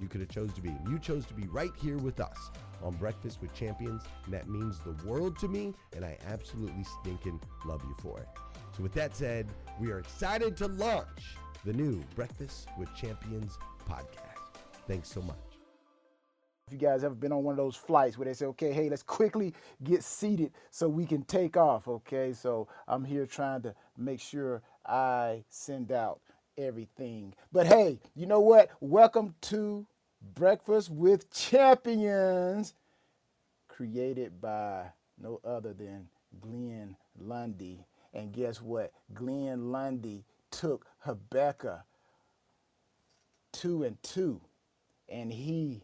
you could have chose to be. You chose to be right here with us on Breakfast with Champions, and that means the world to me, and I absolutely stinking love you for it. So with that said, we are excited to launch the new Breakfast with Champions podcast. Thanks so much. If you guys ever been on one of those flights where they say, okay, hey, let's quickly get seated so we can take off, okay? So I'm here trying to make sure I send out everything. But hey, you know what? Welcome to Breakfast with Champions, created by no other than Glenn Lundy. And guess what? Glenn Lundy took Habakkuk 2 and 2, and he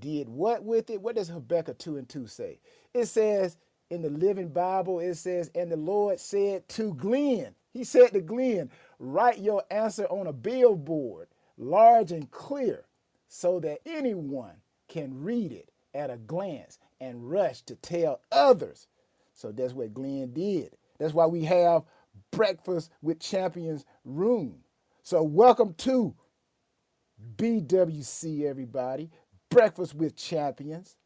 did what with it? What does Habakkuk 2 and 2 say? It says in the Living Bible, it says, And the Lord said to Glenn, He said to Glenn, Write your answer on a billboard, large and clear, so that anyone can read it at a glance and rush to tell others. So that's what Glenn did. That's why we have Breakfast with Champions Room. So, welcome to BWC, everybody. Breakfast with Champions.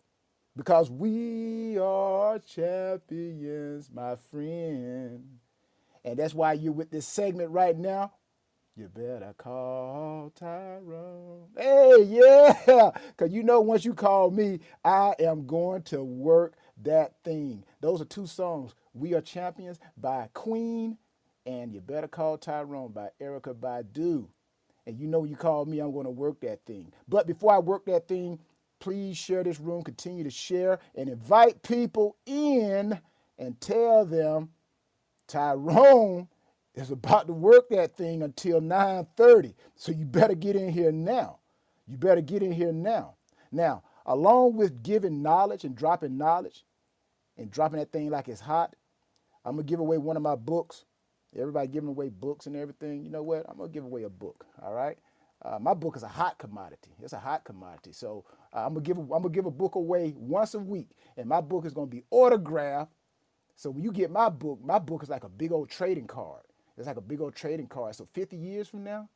Because we are champions, my friend. And that's why you're with this segment right now. You better call Tyrone. Hey, yeah. Because you know, once you call me, I am going to work that thing. Those are two songs. We Are Champions by Queen and You Better Call Tyrone by Erykah Badu. And you know, you call me, I'm going to work that thing. But before I work that thing, please share this room, continue to share and invite people in and tell them Tyrone is about to work that thing until 9:30. So you better get in here now. You better get in here now. Now, along with giving knowledge and dropping knowledge and dropping that thing like it's hot, I'm gonna give away one of my books. Everybody giving away books and everything. You know what? I'm gonna give away a book. All right. Uh, my book is a hot commodity. It's a hot commodity. So uh, I'm gonna give I'm gonna give a book away once a week, and my book is gonna be autographed. So when you get my book, my book is like a big old trading card. It's like a big old trading card. So 50 years from now,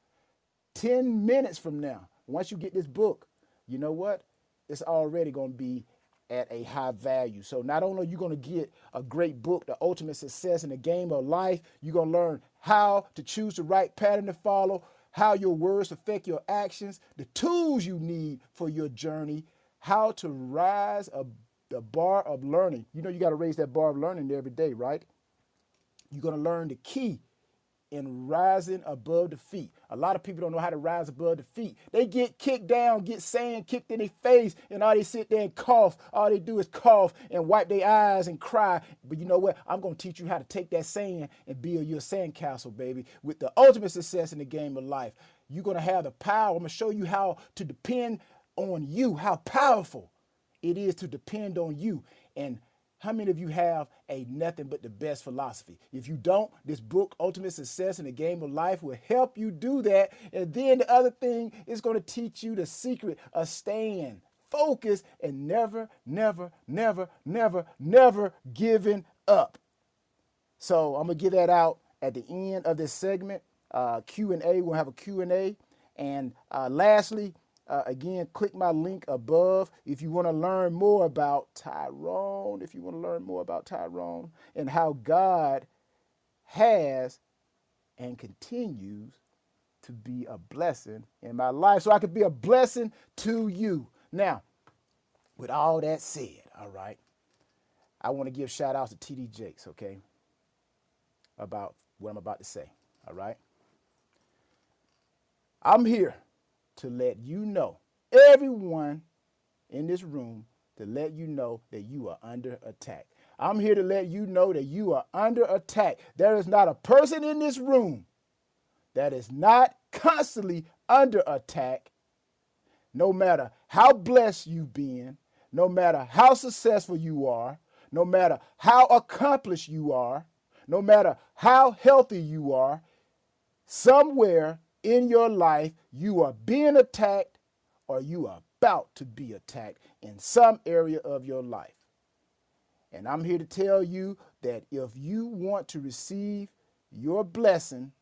10 minutes from now, once you get this book, you know what? It's already going to be at a high value. So not only are you going to get a great book, The Ultimate Success in the Game of Life, you're going to learn how to choose the right pattern to follow, how your words affect your actions, the tools you need for your journey, how to rise a, the bar of learning. You know you got to raise that bar of learning every day, right? You're going to learn the key in rising above defeat. A lot of people don't know how to rise above defeat. They get kicked down, get sand kicked in their face, and all they sit there and cough. All they do is cough and wipe their eyes and cry. But you know what? I'm going to teach you how to take that sand and build your sand castle, baby, with the ultimate success in the game of life. You're going to have the power. I'm going to show you how to depend on you, how powerful it is to depend on you. And how many of you have a nothing but the best philosophy? If you don't, this book, Ultimate Success in the Game of Life, will help you do that. And then the other thing is going to teach you the secret of staying focused and never, never, never, never, never giving up. So I'm gonna give that out at the end of this segment. Uh, Q and A. We'll have a Q and A. And uh, lastly, uh, again, click my link above if you want to learn more about Tyrone, if you want to learn more about Tyrone and how God has and continues to be a blessing in my life so I could be a blessing to you. Now, with all that said, all right, I want to give shout outs to TD Jakes, okay, about what I'm about to say, all right? I'm here to let you know, everyone in this room, to let you know that you are under attack. I'm here to let you know that you are under attack. There is not a person in this room that is not constantly under attack, no matter how blessed you've been, no matter how successful you are, no matter how accomplished you are, no matter how healthy you are, somewhere in your life, you are being attacked or you are about to be attacked in some area of your life. And I'm here to tell you that if you want to receive your blessing,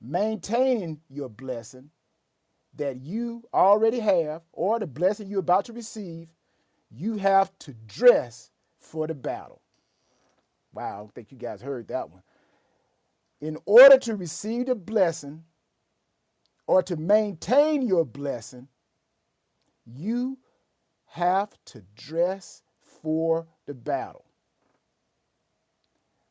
maintaining your blessing that you already have, or the blessing you're about to receive, you have to dress for the battle. Wow, I think you guys heard that one. In order to receive the blessing, or to maintain your blessing, you have to dress for the battle.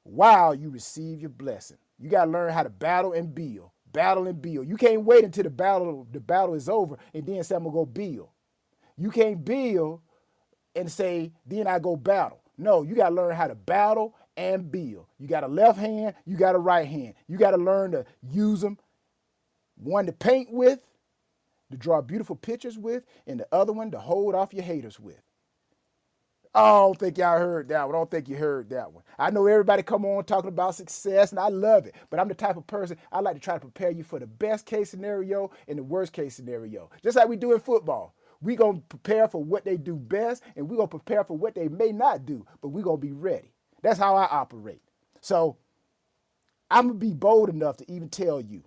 While you receive your blessing, you got to learn how to battle and build. Battle and build. You can't wait until the battle the battle is over and then say I'm gonna go build. You can't build and say then I go battle. No, you got to learn how to battle and build. You got a left hand, you got a right hand. You got to learn to use them one to paint with, to draw beautiful pictures with, and the other one to hold off your haters with. I don't think y'all heard that one. I don't think you heard that one. I know everybody come on talking about success, and I love it. But I'm the type of person I like to try to prepare you for the best case scenario and the worst case scenario. Just like we do in football. Going to prepare for what they do best, and going to prepare for what they may not do, but going to be ready. That's how I operate. So I'm to be bold enough to even tell you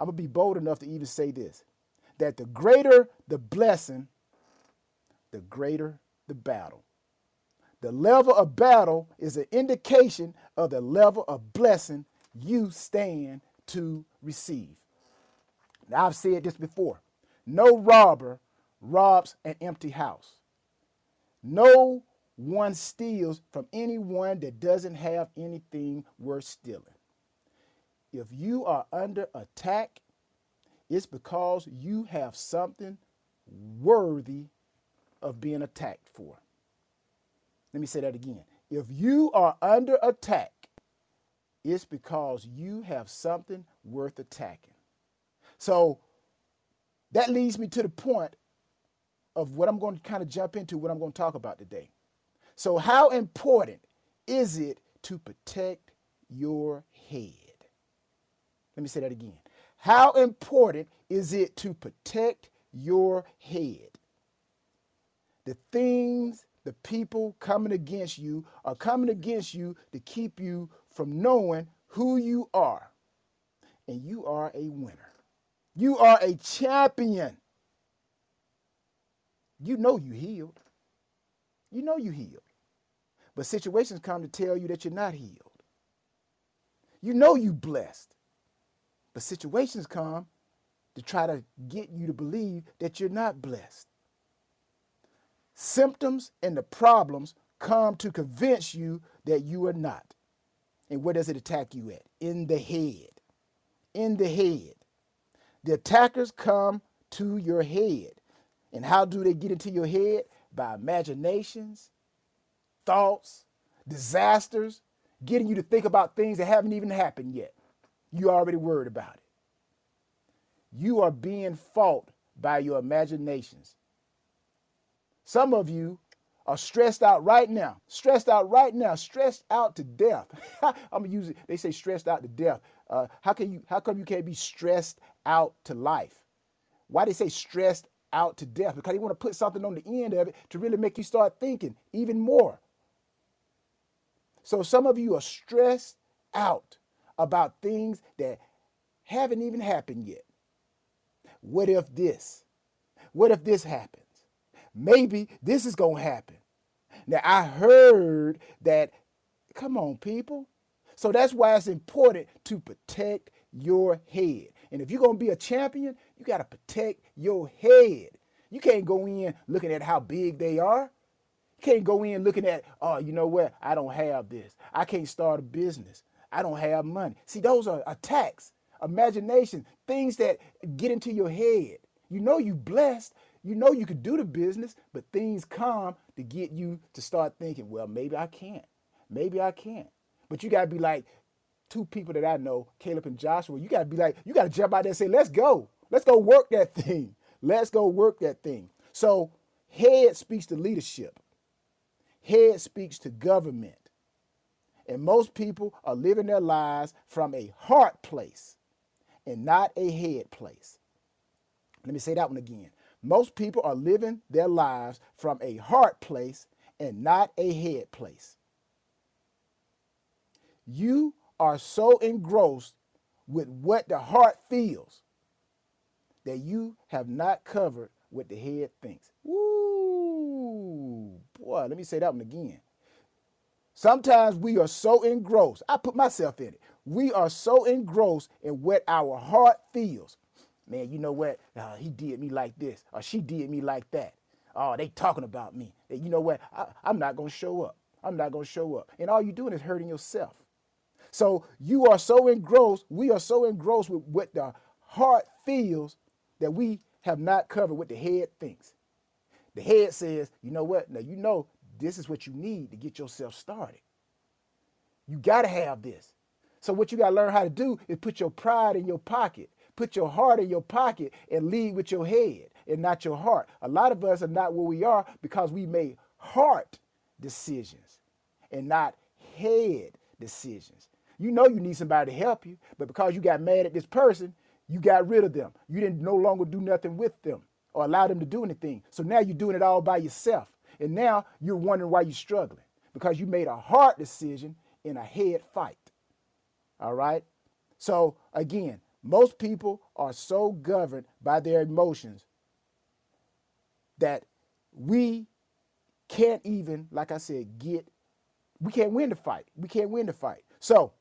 I'm going to be bold enough to even say this that the greater the blessing, the greater the battle. The level of battle is an indication of the level of blessing you stand to receive. Now, I've said this before no robber robs an empty house. No one steals from anyone that doesn't have anything worth stealing. If you are under attack, it's because you have something worthy of being attacked for. Let me say that again. If you are under attack, it's because you have something worth attacking. So that leads me to the point of what I'm going to kind of jump into, what I'm going to talk about today. So, how important is it to protect your head? Let me say that again. How important is it to protect your head? The things, the people coming against you are coming against you to keep you from knowing who you are. And you are a winner. You are a champion. You know you healed. You know you healed. But situations come to tell you that you're not healed. You know you blessed. But situations come to try to get you to believe that you're not blessed. Symptoms and the problems come to convince you that you are not. And where does it attack you at? In the head. In the head. The attackers come to your head. And how do they get into your head? By imaginations, thoughts, disasters, getting you to think about things that haven't even happened yet. You already worried about it. You are being fought by your imaginations. Some of you are stressed out right now, stressed out right now, stressed out to death. I'm gonna use it. They say stressed out to death. Uh, how can you? How come you can't be stressed out to life? Why they say stressed out to death? Because they want to put something on the end of it to really make you start thinking even more. So some of you are stressed out about things that haven't even happened yet. What if this? What if this happens? Maybe this is going to happen. Now, I heard that, come on, people. So that's why it's important to protect your head. And if you're going to be a champion, you got to protect your head. You can't go in looking at how big they are. You can't go in looking at, oh, you know what? I don't have this. I can't start a business. I don't have money. See, those are attacks, imagination, things that get into your head. You know you blessed. You know you could do the business, but things come to get you to start thinking, well, maybe I can't. Maybe I can't. But you got to be like two people that I know, Caleb and Joshua. You got to be like, you got to jump out there and say, let's go. Let's go work that thing. Let's go work that thing. So, head speaks to leadership, head speaks to government. And most people are living their lives from a heart place and not a head place. Let me say that one again. Most people are living their lives from a heart place and not a head place. You are so engrossed with what the heart feels that you have not covered what the head thinks. Woo! Boy, let me say that one again. Sometimes we are so engrossed. I put myself in it. We are so engrossed in what our heart feels man, you know what? Uh, he did me like this, or she did me like that. Oh, they talking about me. You know what? I, I'm not gonna show up. I'm not gonna show up. And all you're doing is hurting yourself. So you are so engrossed, we are so engrossed with what the heart feels that we have not covered what the head thinks. The head says, you know what? Now you know this is what you need to get yourself started. You got to have this. So what you got to learn how to do is put your pride in your pocket put your heart in your pocket and lead with your head and not your heart. A lot of us are not where we are because we made heart decisions and not head decisions. You know you need somebody to help you, but because you got mad at this person, you got rid of them. You didn't no longer do nothing with them or allow them to do anything. So now you're doing it all by yourself. And now you're wondering why you're struggling because you made a hard decision in a head fight. All right? So again, most people are so governed by their emotions that we can't even, like I said, get, we can't win the fight. We can't win the fight. So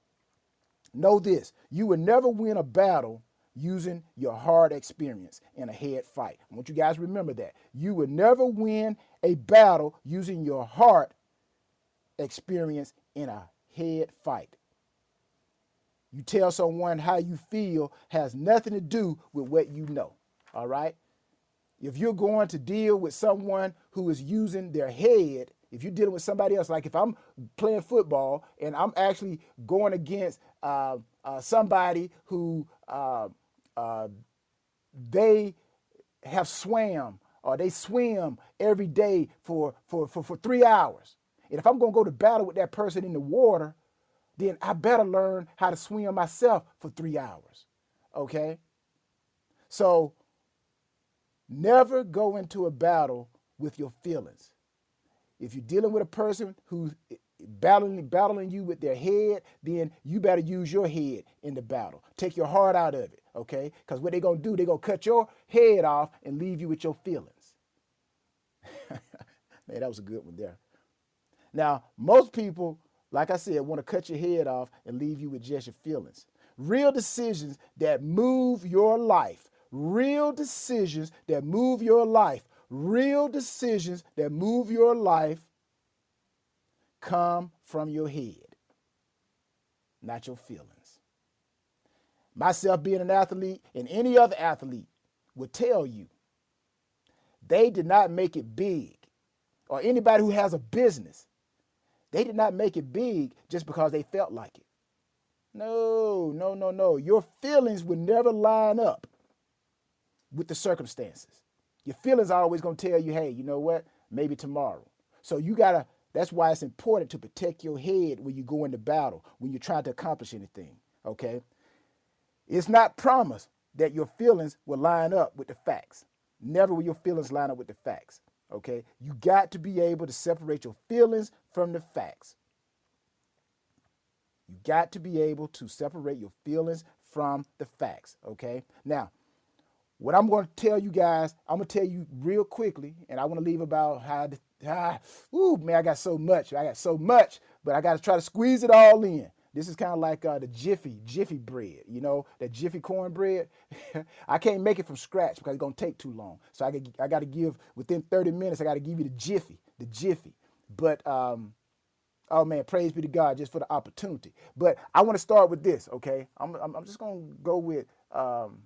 Know this you will never win a battle using your hard experience in a head fight. I want you guys to remember that. You will never win a battle using your heart experience in a head fight. You tell someone how you feel has nothing to do with what you know. All right? If you're going to deal with someone who is using their head, if you're dealing with somebody else, like if I'm playing football and I'm actually going against uh, uh, somebody who uh, they have swam or they swim every day for, for, for, for three hours. And if I'm going to go to battle with that person in the water, then I better learn how to swim myself for three hours. Okay? So never go into a battle with your feelings. If you're dealing with a person who's battling battling you with their head, then you better use your head in the battle. Take your heart out of it, okay? Because what they're gonna do, they're gonna cut your head off and leave you with your feelings. Man, that was a good one there. Now, most people like I said, want to cut your head off and leave you with just your feelings. Real decisions that move your life. Real decisions that move your life. Real decisions that move your life come from your head, not your feelings. Myself being an athlete and any other athlete would tell you they did not make it big, or anybody who has a business they did not make it big just because they felt like it. No, no, no, no. Your feelings would never line up with the circumstances. Your feelings are always going to tell you, hey, you know what? Maybe tomorrow. So you got to, that's why it's important to protect your head when you go into battle, when you're trying to accomplish anything. Okay? It's not promised that your feelings will line up with the facts. Never will your feelings line up with the facts. Okay? You got to be able to separate your feelings from the facts. You got to be able to separate your feelings from the facts. Okay? Now, what I'm going to tell you guys, I'm going to tell you real quickly, and I want to leave about how, the, ah, ooh, man, I got so much. I got so much, but I got to try to squeeze it all in. This is kind of like uh, the Jiffy, Jiffy bread, you know, that Jiffy cornbread. I can't make it from scratch because it's gonna take too long. So I, I got to give within 30 minutes. I got to give you the Jiffy, the Jiffy. But um, oh man, praise be to God just for the opportunity. But I want to start with this, okay? I'm, I'm, I'm just gonna go with um,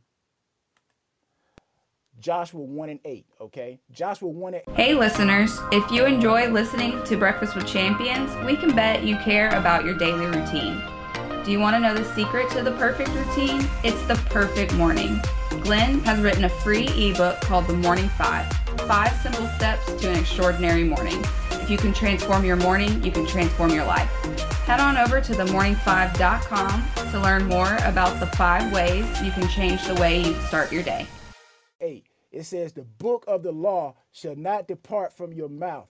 Joshua 1 and 8, okay? Joshua 1 and 8. Hey, listeners, if you enjoy listening to Breakfast with Champions, we can bet you care about your daily routine. Do you want to know the secret to the perfect routine? It's the perfect morning. Glenn has written a free ebook called The Morning Five Five Simple Steps to an Extraordinary Morning. If you can transform your morning, you can transform your life. Head on over to themorning5.com to learn more about the five ways you can change the way you start your day. 8, it says, The book of the law shall not depart from your mouth,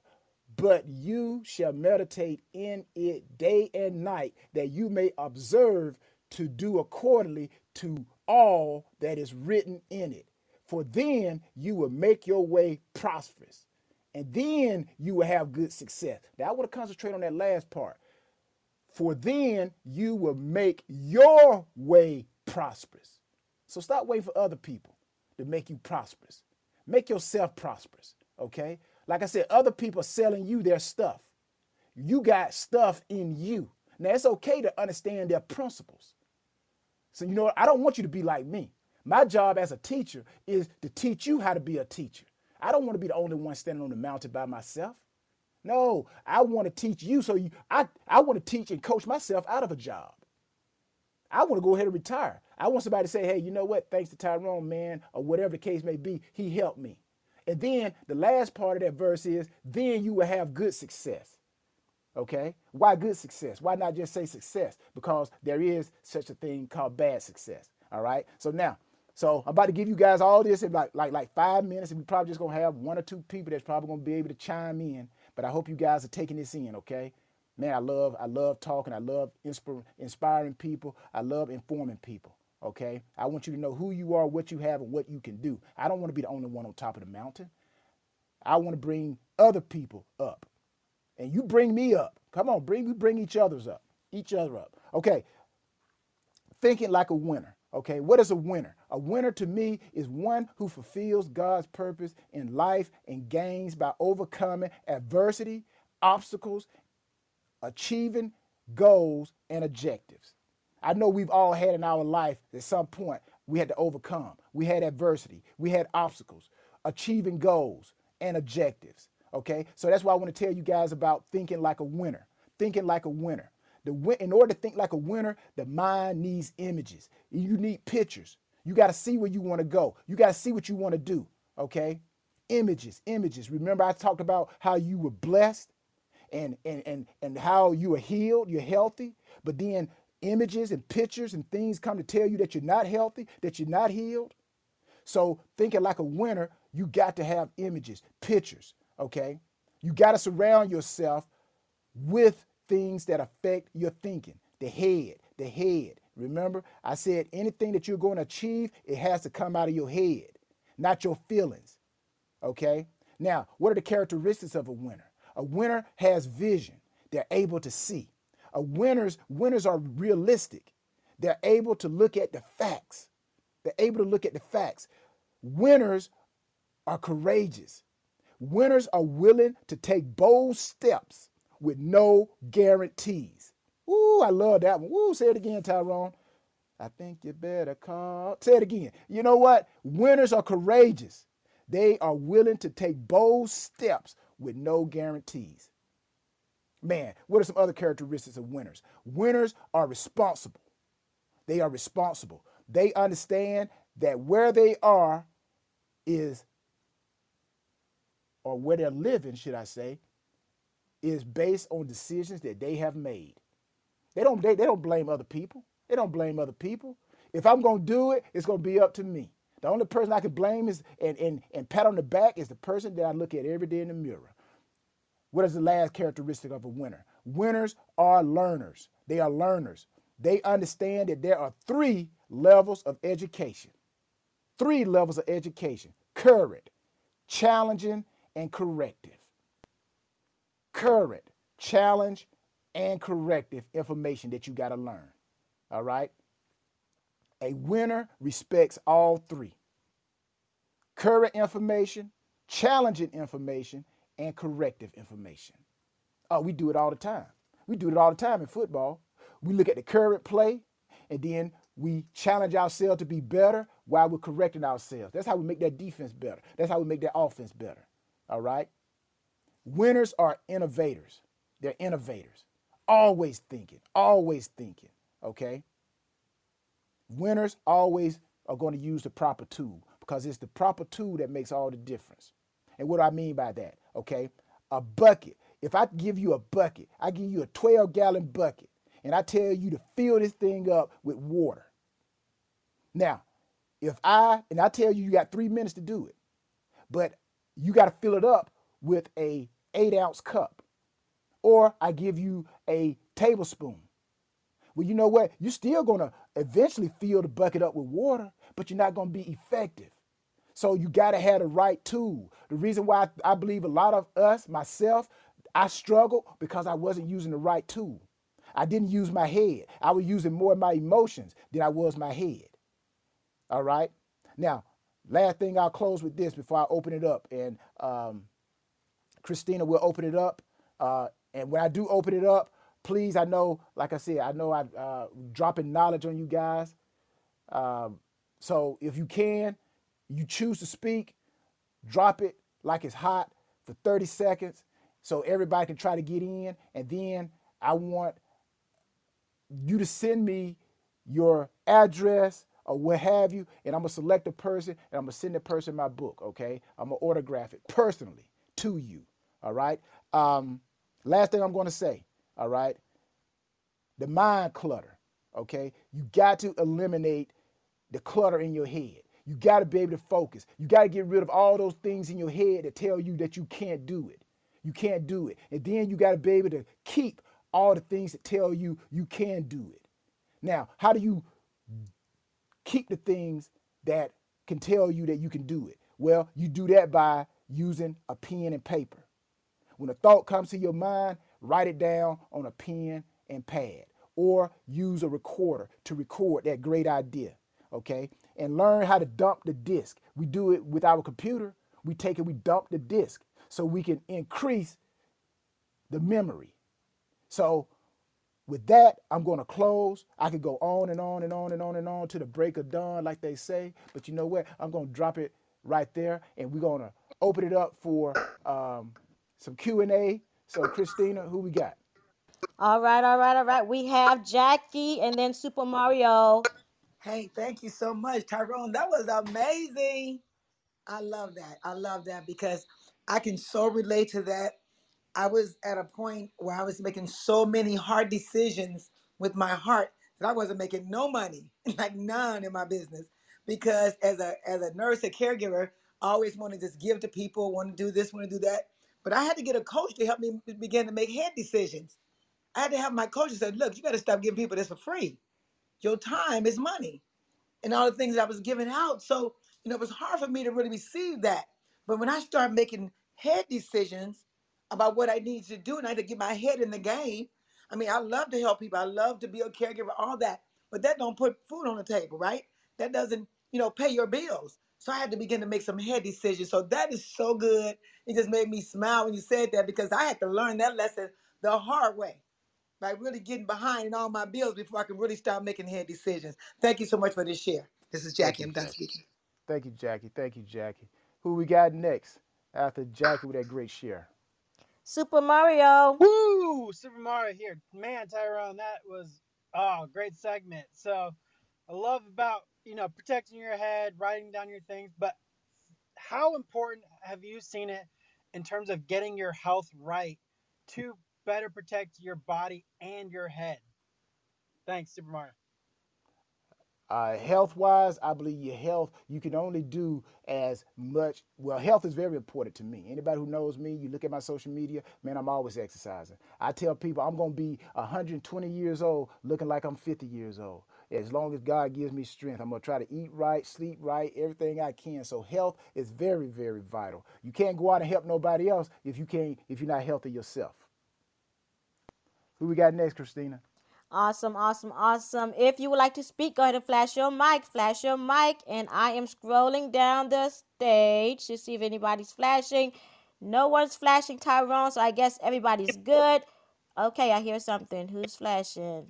but you shall meditate in it day and night, that you may observe to do accordingly to all that is written in it. For then you will make your way prosperous, and then you will have good success. Now, I want to concentrate on that last part. For then you will make your way prosperous. So stop waiting for other people to make you prosperous. Make yourself prosperous, okay? Like I said, other people are selling you their stuff. You got stuff in you. Now, it's okay to understand their principles. So, you know? I don't want you to be like me. My job as a teacher is to teach you how to be a teacher. I don't want to be the only one standing on the mountain by myself. No, I want to teach you so you I, I want to teach and coach myself out of a job. I want to go ahead and retire. I want somebody to say, hey, you know what? Thanks to Tyrone, man, or whatever the case may be, he helped me. And then the last part of that verse is, then you will have good success. Okay? Why good success? Why not just say success? Because there is such a thing called bad success. All right? So now, so I'm about to give you guys all this in like like like five minutes, and we probably just gonna have one or two people that's probably gonna be able to chime in. But I hope you guys are taking this in, okay? Man, I love I love talking. I love inspir- inspiring people. I love informing people. Okay, I want you to know who you are, what you have, and what you can do. I don't want to be the only one on top of the mountain. I want to bring other people up, and you bring me up. Come on, bring we bring each other's up, each other up. Okay. thinking like a winner. Okay, what is a winner? A winner to me is one who fulfills God's purpose in life and gains by overcoming adversity, obstacles, achieving goals and objectives. I know we've all had in our life at some point we had to overcome. We had adversity, we had obstacles, achieving goals and objectives. Okay, so that's why I want to tell you guys about thinking like a winner. Thinking like a winner. The, in order to think like a winner, the mind needs images. You need pictures. You got to see where you want to go. You got to see what you want to do. Okay? Images, images. Remember, I talked about how you were blessed and and and and how you are healed, you're healthy, but then images and pictures and things come to tell you that you're not healthy, that you're not healed. So thinking like a winner, you got to have images, pictures, okay? You got to surround yourself with things that affect your thinking. The head, the head. Remember, I said anything that you're going to achieve, it has to come out of your head, not your feelings. Okay? Now, what are the characteristics of a winner? A winner has vision. They're able to see. A winners, winners are realistic. They're able to look at the facts. They're able to look at the facts. Winners are courageous. Winners are willing to take bold steps with no guarantees. Ooh, I love that one. Ooh, say it again, Tyrone. I think you better call. Say it again. You know what? Winners are courageous. They are willing to take bold steps with no guarantees. Man, what are some other characteristics of winners? Winners are responsible. They are responsible. They understand that where they are is, or where they're living, should I say, is based on decisions that they have made. They don't they, they don't blame other people. They don't blame other people. If I'm gonna do it, it's gonna be up to me. The only person I can blame is and, and, and pat on the back is the person that I look at every day in the mirror. What is the last characteristic of a winner? Winners are learners. They are learners. They understand that there are three levels of education. Three levels of education current, challenging, and corrective current, challenge, and corrective information that you got to learn. All right? A winner respects all three current information, challenging information, and corrective information. Oh, we do it all the time. We do it all the time in football. We look at the current play, and then we challenge ourselves to be better while we're correcting ourselves. That's how we make that defense better. That's how we make that offense better. All right? Winners are innovators. They're innovators. Always thinking, always thinking, okay? Winners always are going to use the proper tool because it's the proper tool that makes all the difference. And what do I mean by that? Okay? A bucket. If I give you a bucket, I give you a 12 gallon bucket, and I tell you to fill this thing up with water. Now, if I, and I tell you you got three minutes to do it, but you got to fill it up with a eight ounce cup, or I give you a tablespoon. Well, you know what? You're still going to eventually fill the bucket up with water, but you're not going to be effective. So you got to have the right tool. The reason why I believe a lot of us, myself, I struggled because I wasn't using the right tool. I didn't use my head. I was using more of my emotions than I was my head. All right. Now, last thing I'll close with this before I open it up. And um, Christina will open it up. Uh, and when I do open it up, please, I know, like I said, I know I'm uh, dropping knowledge on you guys. Um, so if you can, you choose to speak, drop it like it's hot for 30 seconds so everybody can try to get in. And then I want you to send me your address or what have you, and I'm gonna select a person and I'm gonna send the person my book, okay? I'm gonna autograph it personally to you. All right. Um, last thing I'm to say. All right. The mind clutter. Okay. You got to eliminate the clutter in your head. You got to be able to focus. You got to get rid of all those things in your head that tell you that you can't do it. You can't do it. And then you got to be able to keep all the things that tell you you can do it. Now, how do you keep the things that can tell you that you can do it? Well, you do that by using a pen and paper. When a thought comes to your mind, write it down on a pen and pad or use a recorder to record that great idea, okay? And learn how to dump the disk. We do it with our computer. We take it, we dump the disk so we can increase the memory. So with that, I'm going to close. I could go on and on and on and on and on to the break of dawn, like they say. But you know what? I'm going to drop it right there, and we're going to open it up for um, some Q and A. So, Christina, who we got? All right, all right, all right. We have Jackie and then Super Mario. Hey, thank you so much, Tyrone. That was amazing. I love that. I love that because I can so relate to that. I was at a point where I was making so many hard decisions with my heart that I wasn't making no money, like none in my business. Because as a as a nurse, a caregiver, I always want to just give to people, want to do this, want to do that. But I had to get a coach to help me begin to make head decisions. I had to have my coach say, look, you got to stop giving people this for free. Your time is money. And all the things that I was giving out. So, you know, it was hard for me to really receive that. But when I started making head decisions about what I needed to do and I had to get my head in the game, I mean, I love to help people. I love to be a caregiver, all that. But that don't put food on the table, right? That doesn't, you know, pay your bills. So I had to begin to make some head decisions. So that is so good. It just made me smile when you said that because I had to learn that lesson the hard way by really getting behind in all my bills before I can really start making head decisions. Thank you so much for this share. This is Jackie. you, I'm done Jackie. speaking. Thank you, Jackie. Thank you, Jackie. Who we got next after Jackie with that great share? Super Mario. Woo! Super Mario here. Man, Tyrone, that was oh great segment. So I love about you know protecting your head, writing down your things, but how important have you seen it in terms of getting your health right to better protect your body and your head? Thanks, Super Mario. Uh, health wise, I believe your health, you can only do as much. Well, health is very important to me. Anybody who knows me, you look at my social media, man, I'm always exercising. I tell people I'm going to be 120 years old looking like I'm 50 years old. As long as God gives me strength, I'm going to try to eat right, sleep right, everything I can. So health is very, very vital. You can't go out and help nobody else if you can't if you're not healthy yourself. Who we got next, Christina? Awesome, awesome, awesome. If you would like to speak, go ahead and flash your mic. Flash your mic. And I am scrolling down the stage to see if anybody's flashing. No one's flashing, Tyrone, so I guess everybody's good. Okay, I hear something. Who's flashing?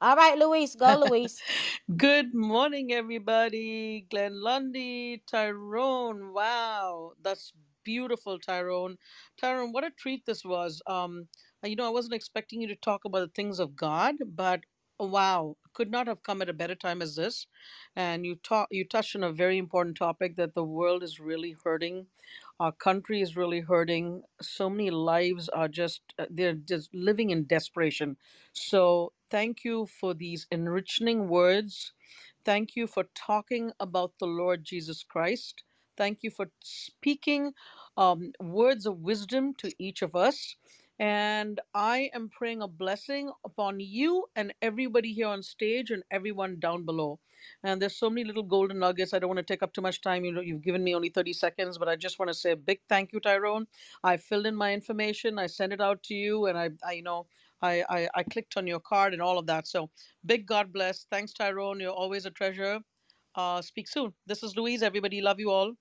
All right, Luis, go, Luis. Good morning, everybody. Glenn Lundy, Tyrone. Wow, that's beautiful, Tyrone. Tyrone, what a treat this was. Um, you know, I wasn't expecting you to talk about the things of God, but wow, could not have come at a better time as this. And you talk, you touched on a very important topic that the world is really hurting. Our country is really hurting. So many lives are just uh, they're just living in desperation. So thank you for these enriching words. Thank you for talking about the Lord Jesus Christ. Thank you for speaking um, words of wisdom to each of us. And I am praying a blessing upon you and everybody here on stage and everyone down below. And there's so many little golden nuggets. I don't want to take up too much time. You know, you've given me only 30 seconds, but I just want to say a big thank you, Tyrone. I filled in my information, I sent it out to you, and I, I you know, I, I, I clicked on your card and all of that. So big God bless. Thanks, Tyrone. You're always a treasure. Uh, speak soon. This is Louise. Everybody, love you all.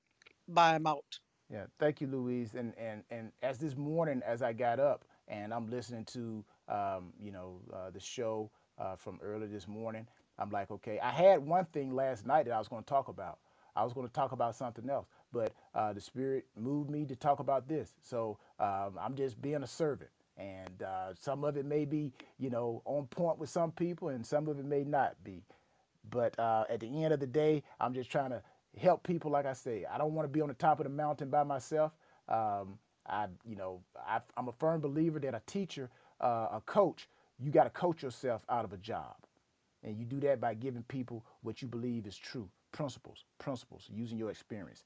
Bye. I'm out. Yeah, thank you, Louise. And and and as this morning, as I got up, and I'm listening to um, you know uh, the show uh, from earlier this morning. I'm like, okay, I had one thing last night that I was going to talk about. I was going to talk about something else, but uh, the Spirit moved me to talk about this. So um, I'm just being a servant, and uh, some of it may be, you know, on point with some people, and some of it may not be. But uh, at the end of the day, I'm just trying to help people. Like I say, I don't want to be on the top of the mountain by myself. Um, I, you know, I, am a firm believer that a teacher, uh, a coach, you got to coach yourself out of a job. And you do that by giving people what you believe is true principles, principles, using your experience.